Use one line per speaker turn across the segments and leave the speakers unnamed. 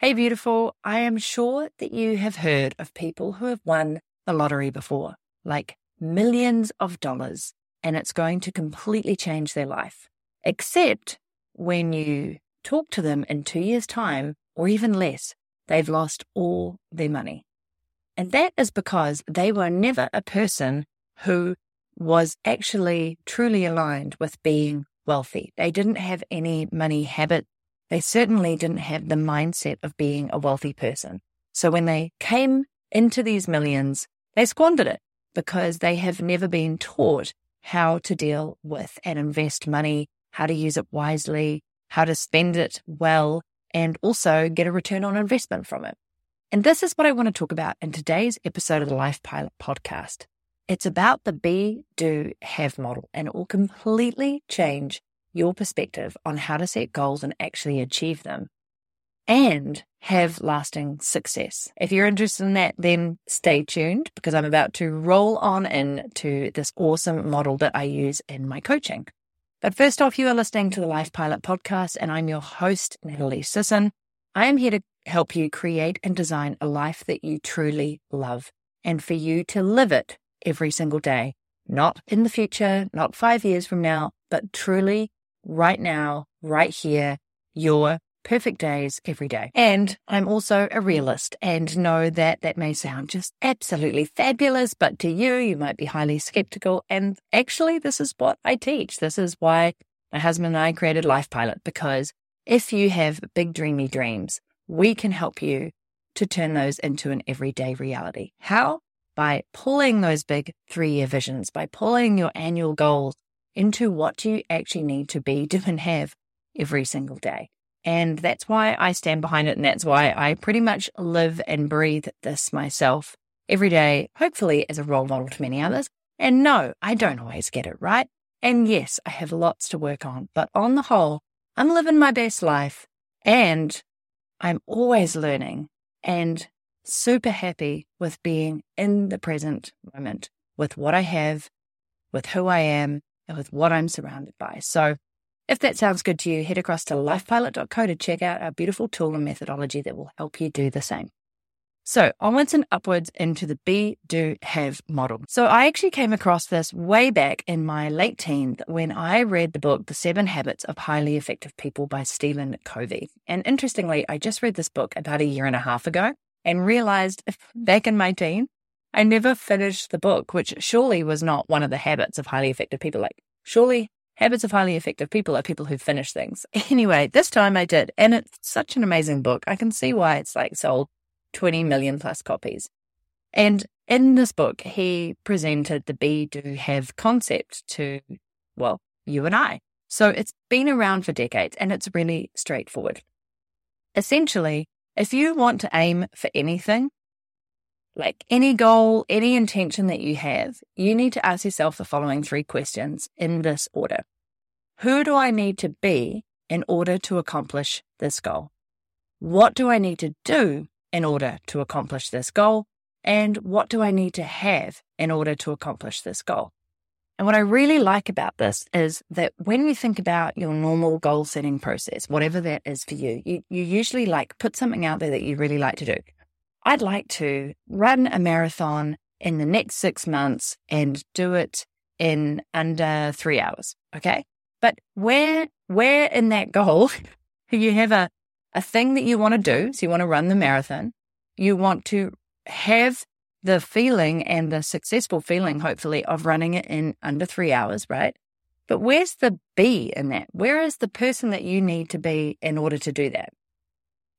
Hey, beautiful. I am sure that you have heard of people who have won the lottery before, like millions of dollars, and it's going to completely change their life. Except when you talk to them in two years' time, or even less, they've lost all their money. And that is because they were never a person who was actually truly aligned with being wealthy. They didn't have any money habit. They certainly didn't have the mindset of being a wealthy person. So when they came into these millions, they squandered it because they have never been taught how to deal with and invest money, how to use it wisely, how to spend it well, and also get a return on investment from it. And this is what I want to talk about in today's episode of the Life Pilot podcast. It's about the be, do, have model, and it will completely change your perspective on how to set goals and actually achieve them and have lasting success. If you're interested in that, then stay tuned because I'm about to roll on into this awesome model that I use in my coaching. But first off, you are listening to the Life Pilot podcast, and I'm your host, Natalie Sisson. I am here to help you create and design a life that you truly love and for you to live it every single day, not in the future, not five years from now, but truly right now, right here, your perfect days every day. And I'm also a realist and know that that may sound just absolutely fabulous, but to you, you might be highly skeptical. And actually, this is what I teach. This is why my husband and I created Life Pilot because if you have big dreamy dreams, we can help you to turn those into an everyday reality. How? by pulling those big three year visions, by pulling your annual goals into what you actually need to be, do, and have every single day. And that's why I stand behind it. And that's why I pretty much live and breathe this myself every day, hopefully as a role model to many others. And no, I don't always get it right. And yes, I have lots to work on, but on the whole, I'm living my best life and I'm always learning and super happy with being in the present moment with what I have, with who I am, and with what I'm surrounded by. So, if that sounds good to you, head across to lifepilot.co to check out our beautiful tool and methodology that will help you do the same. So, onwards and upwards into the be, do, have model. So, I actually came across this way back in my late teens when I read the book, The Seven Habits of Highly Effective People by Stephen Covey. And interestingly, I just read this book about a year and a half ago and realized back in my teen, I never finished the book, which surely was not one of the habits of highly effective people. Like, surely habits of highly effective people are people who finish things. Anyway, this time I did. And it's such an amazing book. I can see why it's like sold 20 million plus copies. And in this book, he presented the be, do, have concept to, well, you and I. So it's been around for decades and it's really straightforward. Essentially, if you want to aim for anything, like any goal, any intention that you have, you need to ask yourself the following three questions in this order. Who do I need to be in order to accomplish this goal? What do I need to do in order to accomplish this goal? And what do I need to have in order to accomplish this goal? And what I really like about this is that when you think about your normal goal setting process, whatever that is for you, you, you usually like put something out there that you really like to do. I'd like to run a marathon in the next six months and do it in under three hours. Okay. But where, where in that goal, you have a, a thing that you want to do. So you want to run the marathon. You want to have the feeling and the successful feeling, hopefully, of running it in under three hours, right? But where's the be in that? Where is the person that you need to be in order to do that?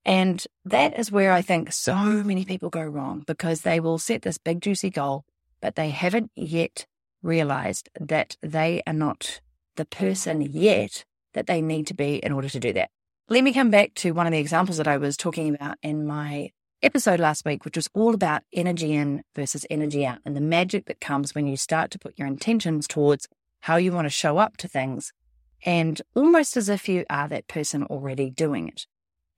And that is where I think so many people go wrong because they will set this big, juicy goal, but they haven't yet realized that they are not the person yet that they need to be in order to do that. Let me come back to one of the examples that I was talking about in my episode last week, which was all about energy in versus energy out and the magic that comes when you start to put your intentions towards how you want to show up to things and almost as if you are that person already doing it.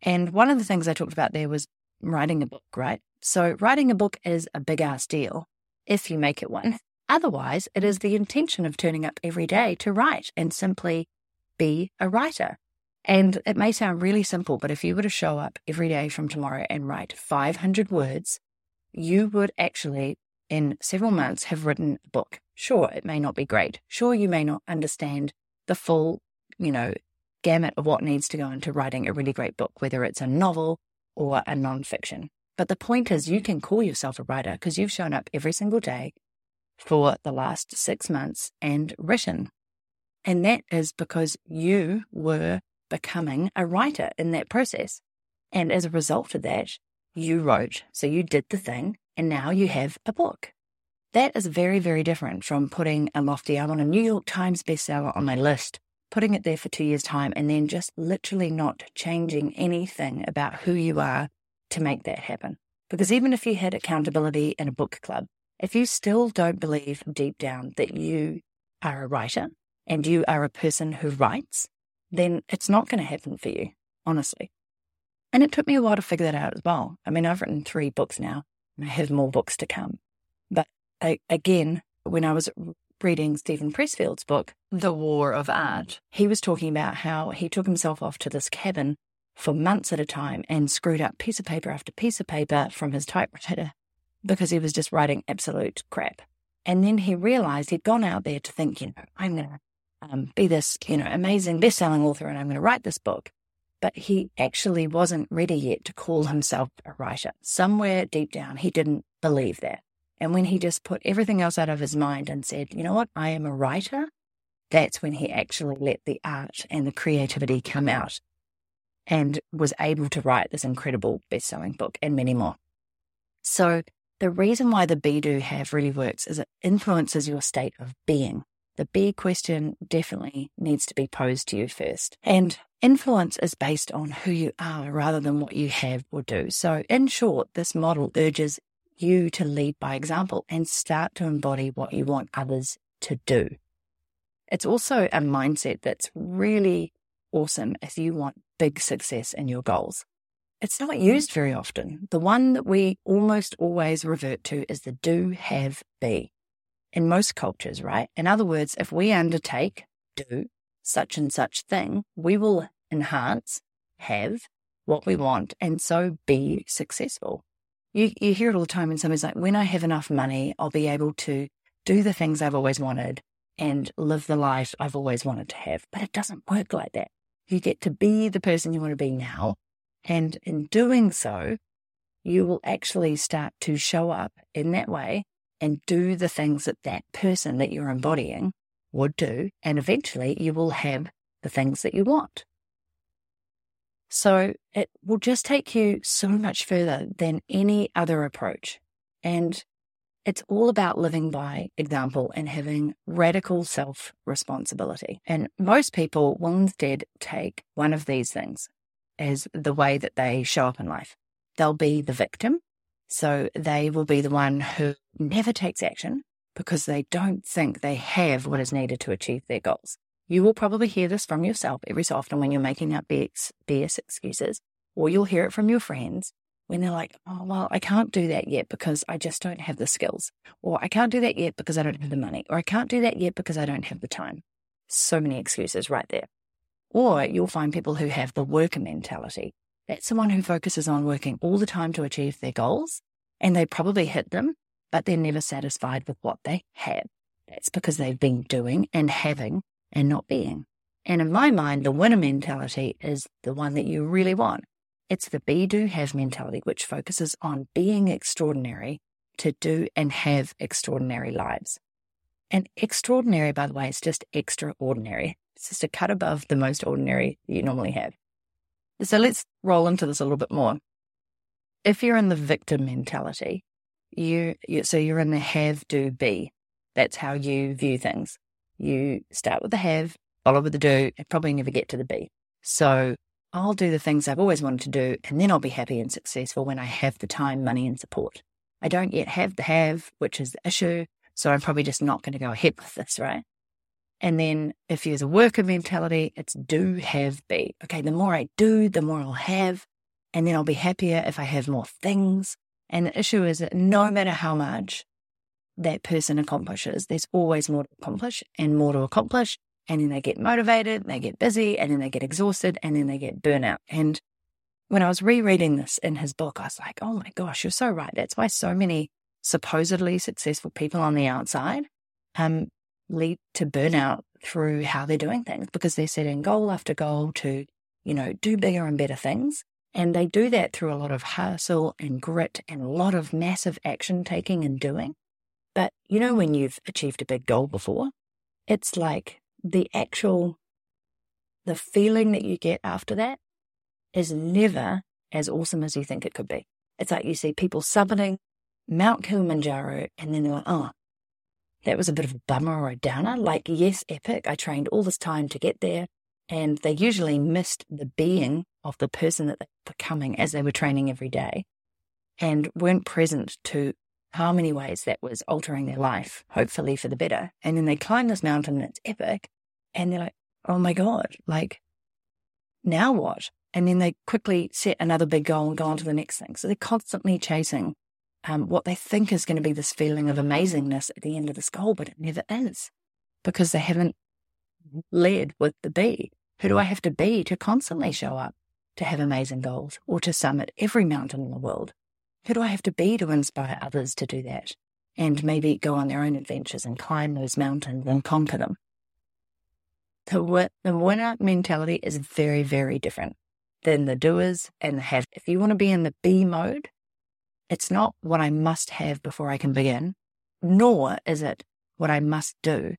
And one of the things I talked about there was writing a book, right? So writing a book is a big ass deal if you make it one. Mm. Otherwise, it is the intention of turning up every day to write and simply be a writer. And it may sound really simple, but if you were to show up every day from tomorrow and write 500 words, you would actually, in several months, have written a book. Sure, it may not be great. Sure, you may not understand the full, you know, gamut of what needs to go into writing a really great book, whether it's a novel or a nonfiction. But the point is, you can call yourself a writer because you've shown up every single day for the last six months and written. And that is because you were becoming a writer in that process. And as a result of that, you wrote. So you did the thing and now you have a book. That is very, very different from putting a lofty, I want a New York Times bestseller on my list, putting it there for two years' time, and then just literally not changing anything about who you are to make that happen. Because even if you had accountability in a book club, if you still don't believe deep down that you are a writer and you are a person who writes, then it's not going to happen for you, honestly. And it took me a while to figure that out as well. I mean, I've written three books now, and I have more books to come. But I, again, when I was reading Steven Pressfield's book, The War of Art, he was talking about how he took himself off to this cabin for months at a time and screwed up piece of paper after piece of paper from his typewriter because he was just writing absolute crap. And then he realized he'd gone out there to think, you know, I'm going to um, be this, you know, amazing best-selling author and I'm going to write this book. But he actually wasn't ready yet to call himself a writer. Somewhere deep down, he didn't believe that. And when he just put everything else out of his mind and said, you know what, I am a writer, that's when he actually let the art and the creativity come out and was able to write this incredible best selling book and many more. So, the reason why the be do have really works is it influences your state of being the be question definitely needs to be posed to you first. And influence is based on who you are rather than what you have or do. So, in short, this model urges you to lead by example and start to embody what you want others to do. It's also a mindset that's really awesome if you want big success in your goals. It's not used mm. very often. The one that we almost always revert to is the do, have, be in most cultures, right? In other words, if we undertake, do such and such thing, we will enhance, have what we want, and so be successful. You, you hear it all the time, and somebody's like, when I have enough money, I'll be able to do the things I've always wanted and live the life I've always wanted to have. But it doesn't work like that. You get to be the person you want to be now. And in doing so, you will actually start to show up in that way and do the things that that person that you're embodying would do. And eventually you will have the things that you want. So it will just take you so much further than any other approach. And it's all about living by example and having radical self responsibility. And most people will instead take one of these things as the way that they show up in life. They'll be the victim so they will be the one who never takes action because they don't think they have what is needed to achieve their goals. You will probably hear this from yourself every so often when you're making up BS, BS excuses, or you'll hear it from your friends when they're like, oh, well, I can't do that yet because I just don't have the skills, or I can't do that yet because I don't have the money, or I can't do that yet because I don't have the time. So many excuses right there. Or you'll find people who have the worker mentality. That's someone who focuses on working all the time to achieve their goals, and they probably hit them, but they're never satisfied with what they have. That's because they've been doing and having and not being. And in my mind, the winner mentality is the one that you really want. It's the be, do, have mentality, which focuses on being extraordinary to do and have extraordinary lives. And extraordinary, by the way, is just extraordinary. It's just a cut above the most ordinary you normally have. So let's roll into this a little bit more. If you're in the victim mentality, you, you so you're in the have, do, be. That's how you view things. You start with the have, follow with the do, and probably never get to the be. So I'll do the things I've always wanted to do, and then I'll be happy and successful when I have the time, money, and support. I don't yet have the have, which is the issue. So I'm probably just not going to go ahead with this, right? And then if you're the worker mentality, it's do, have, be. Okay, the more I do, the more I'll have. And then I'll be happier if I have more things. And the issue is that no matter how much that person accomplishes, there's always more to accomplish and more to accomplish and then they get motivated, they get busy, and then they get exhausted, and then they get burnout. And when I was rereading this in his book, I was like, oh my gosh, you're so right. That's why so many supposedly successful people on the outside um, lead to burnout through how they're doing things because they're setting goal after goal to, you know, do bigger and better things. And they do that through a lot of hustle and grit and a lot of massive action taking and doing. But you know, when you've achieved a big goal before, it's like the actual, the feeling that you get after that is never as awesome as you think it could be. It's like you see people summiting Mount Kilimanjaro and then they're like, oh, that was a bit of a bummer or a downer. Like, yes, epic. I trained all this time to get there. And they usually missed the being of the person that they were becoming as they were training every day and weren't present to how many ways that was altering their life, hopefully for the better. And then they climb this mountain and it's epic. And they're like, oh my God, like, now what? And then they quickly set another big goal and go on to the next thing. So they're constantly chasing um, what they think is going to be this feeling of amazingness at the end of this goal, but it never is because they haven't led with the be. Who do I have to be to constantly show up to have amazing goals or to summit every mountain in the world? Who do I have to be to inspire others to do that and maybe go on their own adventures and climb those mountains and conquer them? The, the winner mentality is very, very different than the doers and the have. If you want to be in the be mode, it's not what I must have before I can begin, nor is it what I must do,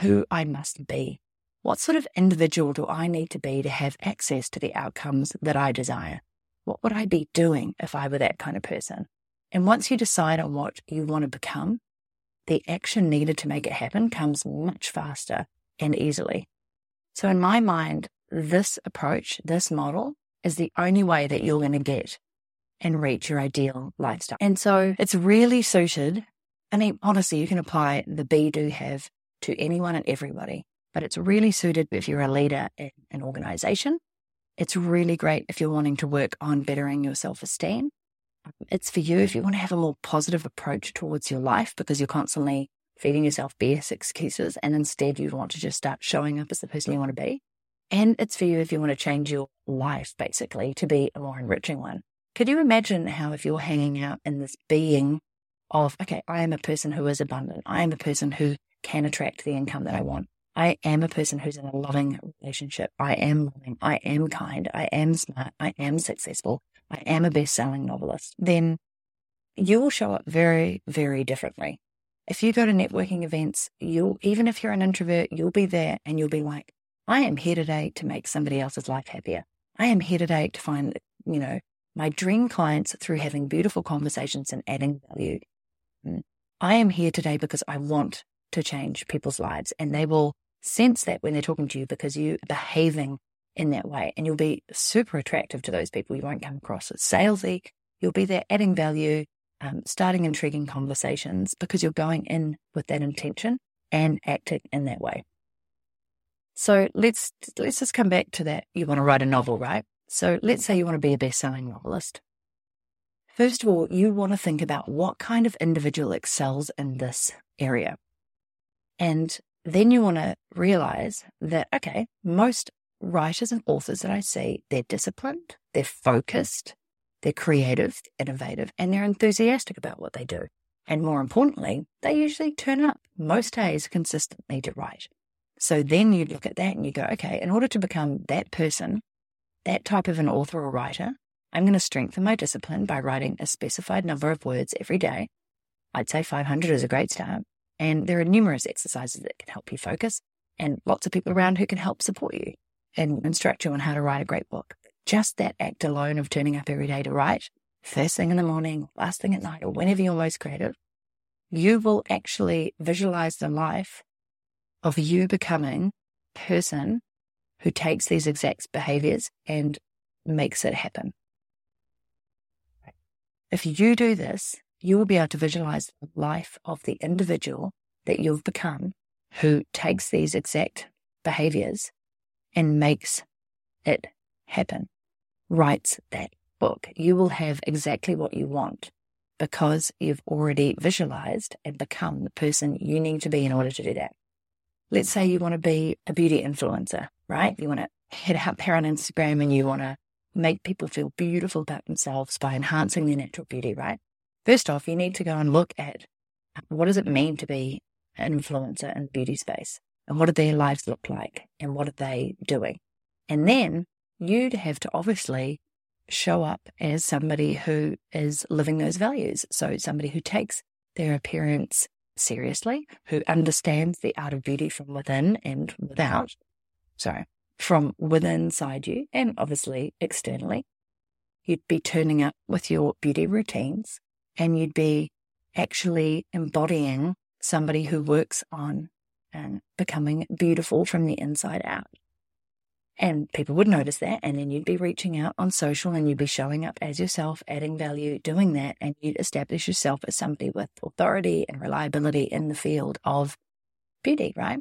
who I must be. What sort of individual do I need to be to have access to the outcomes that I desire? What would I be doing if I were that kind of person? And once you decide on what you want to become, the action needed to make it happen comes much faster and easily. So, in my mind, this approach, this model is the only way that you're going to get and reach your ideal lifestyle. And so it's really suited. I mean, honestly, you can apply the be do have to anyone and everybody, but it's really suited if you're a leader in an organization. It's really great if you're wanting to work on bettering your self esteem. It's for you if you want to have a more positive approach towards your life because you're constantly feeding yourself BS excuses and instead you want to just start showing up as the person you want to be. And it's for you if you want to change your life basically to be a more enriching one. Could you imagine how if you're hanging out in this being of, okay, I am a person who is abundant. I am a person who can attract the income that I want. I am a person who's in a loving relationship. I am loving. I am kind. I am smart. I am successful. I am a best selling novelist. Then you will show up very, very differently. If you go to networking events, you'll, even if you're an introvert, you'll be there and you'll be like, I am here today to make somebody else's life happier. I am here today to find, you know, my dream clients through having beautiful conversations and adding value. Mm. I am here today because I want to change people's lives and they will sense that when they're talking to you because you're behaving in that way and you'll be super attractive to those people. You won't come across as salesy. You'll be there adding value, um, starting intriguing conversations because you're going in with that intention and acting in that way. So let's let's just come back to that. You want to write a novel, right? So let's say you want to be a best selling novelist. First of all, you want to think about what kind of individual excels in this area. And then you want to realize that, okay, most writers and authors that I see, they're disciplined, they're focused, they're creative, innovative, and they're enthusiastic about what they do. And more importantly, they usually turn up most days consistently to write. So then you look at that and you go, okay, in order to become that person, that type of an author or writer, I'm going to strengthen my discipline by writing a specified number of words every day. I'd say 500 is a great start. And there are numerous exercises that can help you focus and lots of people around who can help support you and instruct you on how to write a great book. Just that act alone of turning up every day to write, first thing in the morning, last thing at night, or whenever you're most creative, you will actually visualize the life of you becoming a person who takes these exact behaviors and makes it happen. If you do this, you will be able to visualize the life of the individual that you've become who takes these exact behaviors and makes it happen, writes that book. You will have exactly what you want because you've already visualized and become the person you need to be in order to do that. let's say you want to be a beauty influencer, right? You want to head out there on Instagram and you want to make people feel beautiful about themselves by enhancing their natural beauty, right? First off, you need to go and look at what does it mean to be an influencer in beauty space and what do their lives look like and what are they doing? And then you'd have to obviously show up as somebody who is living those values. So somebody who takes their appearance seriously, who understands the art of beauty from within and without. Sorry, from within inside you and obviously externally. You'd be turning up with your beauty routines and you'd be actually embodying somebody who works on and becoming beautiful from the inside out. And people would notice that. And then you'd be reaching out on social and you'd be showing up as yourself, adding value, doing that. And you'd establish yourself as somebody with authority and reliability in the field of beauty, right?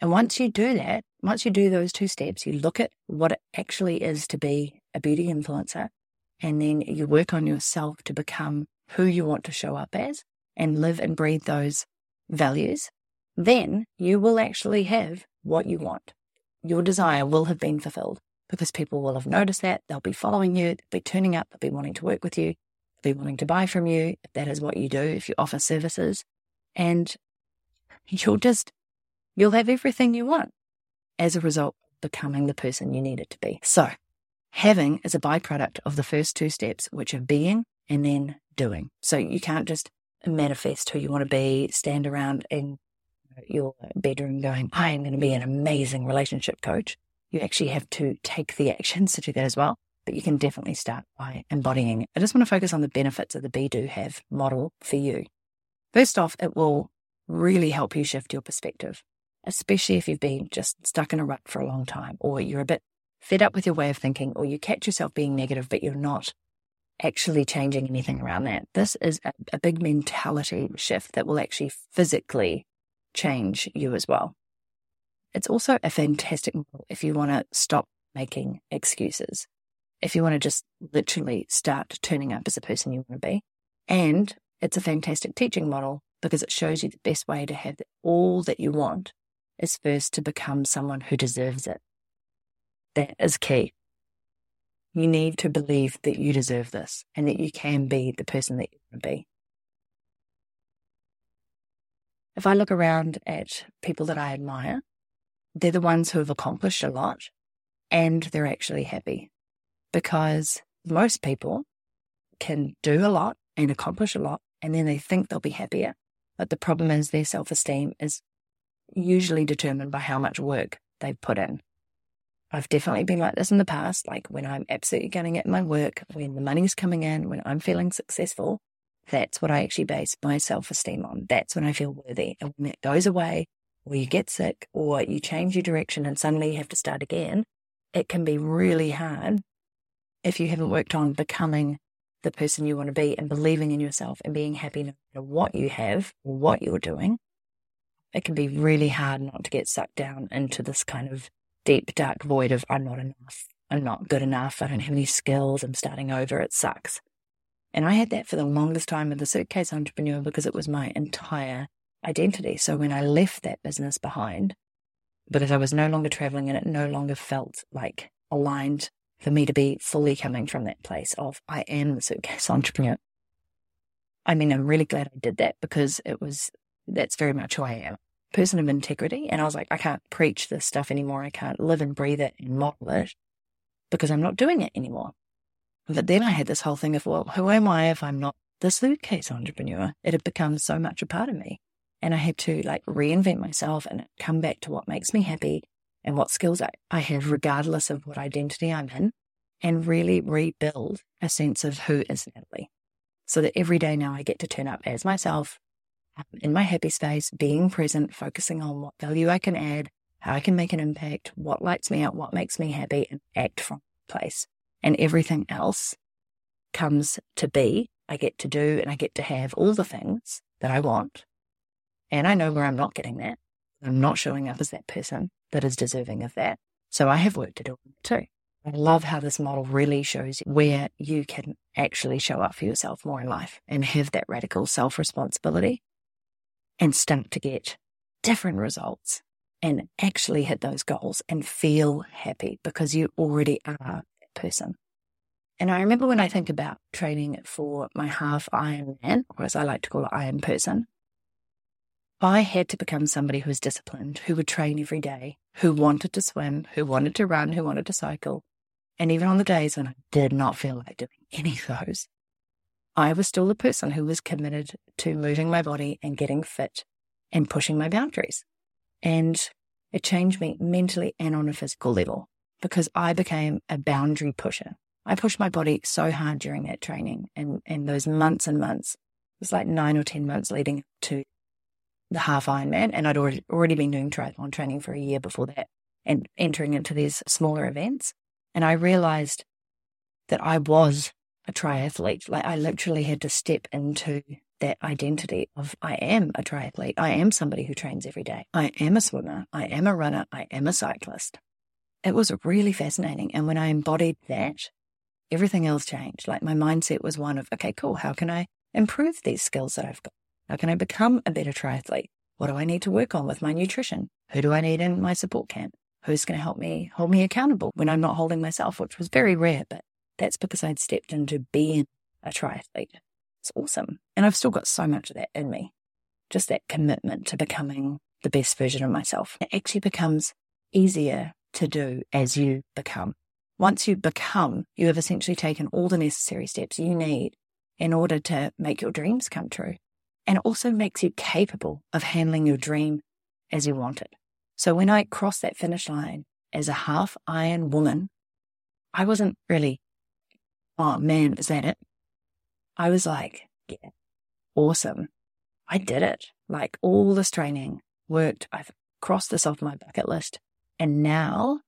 And once you do that, once you do those two steps, you look at what it actually is to be a beauty influencer. And then you work on yourself to become who you want to show up as and live and breathe those values. Then you will actually have what you want your desire will have been fulfilled because people will have noticed that. They'll be following you, they'll be turning up, they'll be wanting to work with you, they'll be wanting to buy from you if that is what you do, if you offer services. And you'll just, you'll have everything you want as a result becoming the person you need it to be. So, having is a byproduct of the first two steps, which are being and then doing. So, you can't just manifest who you want to be, stand around in your bedroom going, I am going to be an amazing relationship coach. You actually have to take the actions to do that as well. But you can definitely start by embodying. I just want to focus on the benefits of the Be Do Have model for you. First off, it will really help you shift your perspective, especially if you've been just stuck in a rut for a long time, or you're a bit fed up with your way of thinking, or you catch yourself being negative, but you're not actually changing anything around that. This is a, a big mentality shift that will actually physically change you as well. It's also a fantastic model if you want to stop making excuses, if you want to just literally start turning up as the person you want to be. And it's a fantastic teaching model because it shows you the best way to have all that you want is first to become someone who deserves it. That is key. You need to believe that you deserve this and that you can be the person that you want to be. if I look around at people that I admire, they're the ones who have accomplished a lot and they're actually happy because most people can do a lot and accomplish a lot and then they think they'll be happier. But the problem is their self esteem is usually determined by how much work they've put in. I've definitely been like this in the past, like when I'm absolutely getting at my work, when the money's coming in, when I'm feeling successful, that's what I actually base my self esteem on. That's when I feel worthy. And when that goes away, or you get sick, or you change your direction and suddenly you have to start again, it can be really hard if you haven't worked on becoming the person you want to be and believing in yourself and being happy no matter what you have or what you're doing. It can be really hard not to get sucked down into this kind of deep, dark void of I'm not enough. I'm not good enough. I don't have any skills. I'm starting over. It sucks. And I had that for the longest time with the suitcase entrepreneur because it was my entire identity. So when I left that business behind, because I was no longer traveling and it no longer felt like aligned for me to be fully coming from that place of I am the suitcase entrepreneur. I mean, I'm really glad I did that because it was, that's very much who I am. Person of integrity. And I was like, I can't preach this stuff anymore. I can't live and breathe it and model it because I'm not doing it anymore. But then I had this whole thing of, well, who am I if I'm not the suitcase entrepreneur? It had become so much a part of me. And I had to like reinvent myself and come back to what makes me happy and what skills I, I have, regardless of what identity I'm in, and really rebuild a sense of who is Natalie. So that every day now I get to turn up as myself in my happy space, being present, focusing on what value I can add, how I can make an impact, what lights me up, what makes me happy, and act from place and everything else comes to be. I get to do and I get to have all the things that I want. And I know where I'm not getting that. I'm not showing up as that person that is deserving of that. So I have work to do too. I love how this model really shows where you can actually show up for yourself more in life and have that radical self responsibility and start to get different results and actually hit those goals and feel happy because you already are that person. And I remember when I think about training for my half Ironman, or as I like to call it, Iron person, I had to become somebody who was disciplined, who would train every day, who wanted to swim, who wanted to run, who wanted to cycle. And even on the days when I did not feel like doing any of those, I was still the person who was committed to moving my body and getting fit and pushing my boundaries. And it changed me mentally and on a physical level because I became a boundary pusher. I pushed my body so hard during that training and, and those months and months. It was like nine or 10 months leading to the half Ironman. And I'd already, already been doing triathlon training for a year before that and entering into these smaller events. And I realized that I was a triathlete. Like I literally had to step into that identity of I am a triathlete. I am somebody who trains every day. I am a swimmer. I am a runner. I am a cyclist. It was really fascinating. And when I embodied that, everything else changed. Like my mindset was one of, okay, cool. How can I improve these skills that I've got? How can I become a better triathlete? What do I need to work on with my nutrition? Who do I need in my support camp? Who's going to help me hold me accountable when I'm not holding myself, which was very rare, but that's because I'd stepped into being a triathlete. It's awesome. And I've still got so much of that in me. Just that commitment to becoming the best version of myself. It actually becomes easier to do as you become. Once you become, you have essentially taken all the necessary steps you need in order to make your dreams come true. And it also makes you capable of handling your dream as you want it. So when I crossed that finish line as a half iron woman, I wasn't really, oh man, is that it? I was like, yeah, awesome. I did it. Like all this training worked. I've crossed this off my bucket list. And now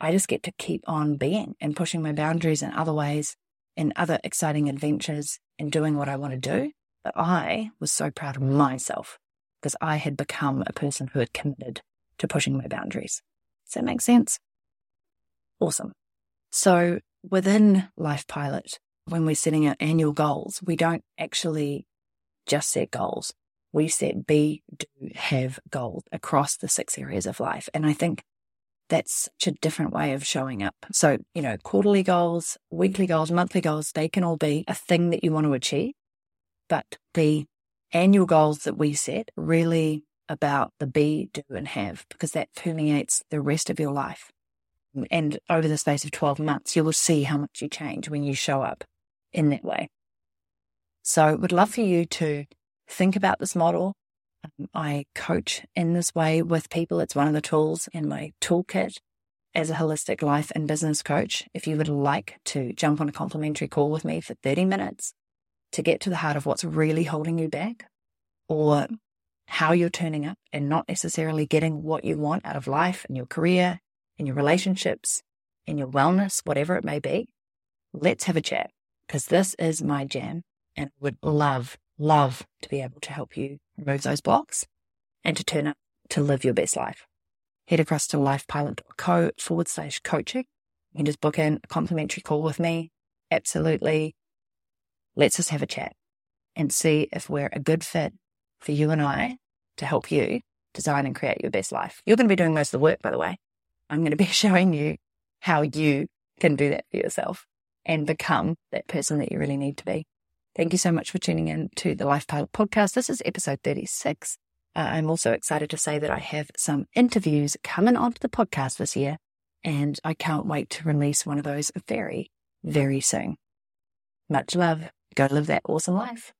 I just get to keep on being and pushing my boundaries in other ways, in other exciting adventures, and doing what I want to do. But I was so proud of myself because I had become a person who had committed to pushing my boundaries. Does that make sense? Awesome. So within Life Pilot, when we're setting our annual goals, we don't actually just set goals. We set be, do, have goals across the six areas of life. And I think that's such a different way of showing up. So, you know, quarterly goals, weekly goals, monthly goals, they can all be a thing that you want to achieve. But the annual goals that we set really about the be, do, and have, because that permeates the rest of your life. And over the space of 12 months, you will see how much you change when you show up in that way. So, would love for you to think about this model. Um, I coach in this way with people. It's one of the tools in my toolkit as a holistic life and business coach. If you would like to jump on a complimentary call with me for 30 minutes to get to the heart of what's really holding you back or how you're turning up and not necessarily getting what you want out of life and your career, in your relationships, in your wellness, whatever it may be, let's have a chat because this is my jam and would love, love to be able to help you remove those blocks and to turn up to live your best life. Head across to lifepilot.co forward slash coaching. You can just book in a complimentary call with me. Absolutely. Let's just have a chat and see if we're a good fit for you and I to help you design and create your best life. You're going to be doing most of the work, by the way. I'm going to be showing you how you can do that for yourself and become that person that you really need to be. Thank you so much for tuning in to the Life Pilot podcast. This is episode 36. Uh, I'm also excited to say that I have some interviews coming onto the podcast this year, and I can't wait to release one of those very, very soon. Much love. Go live that awesome life.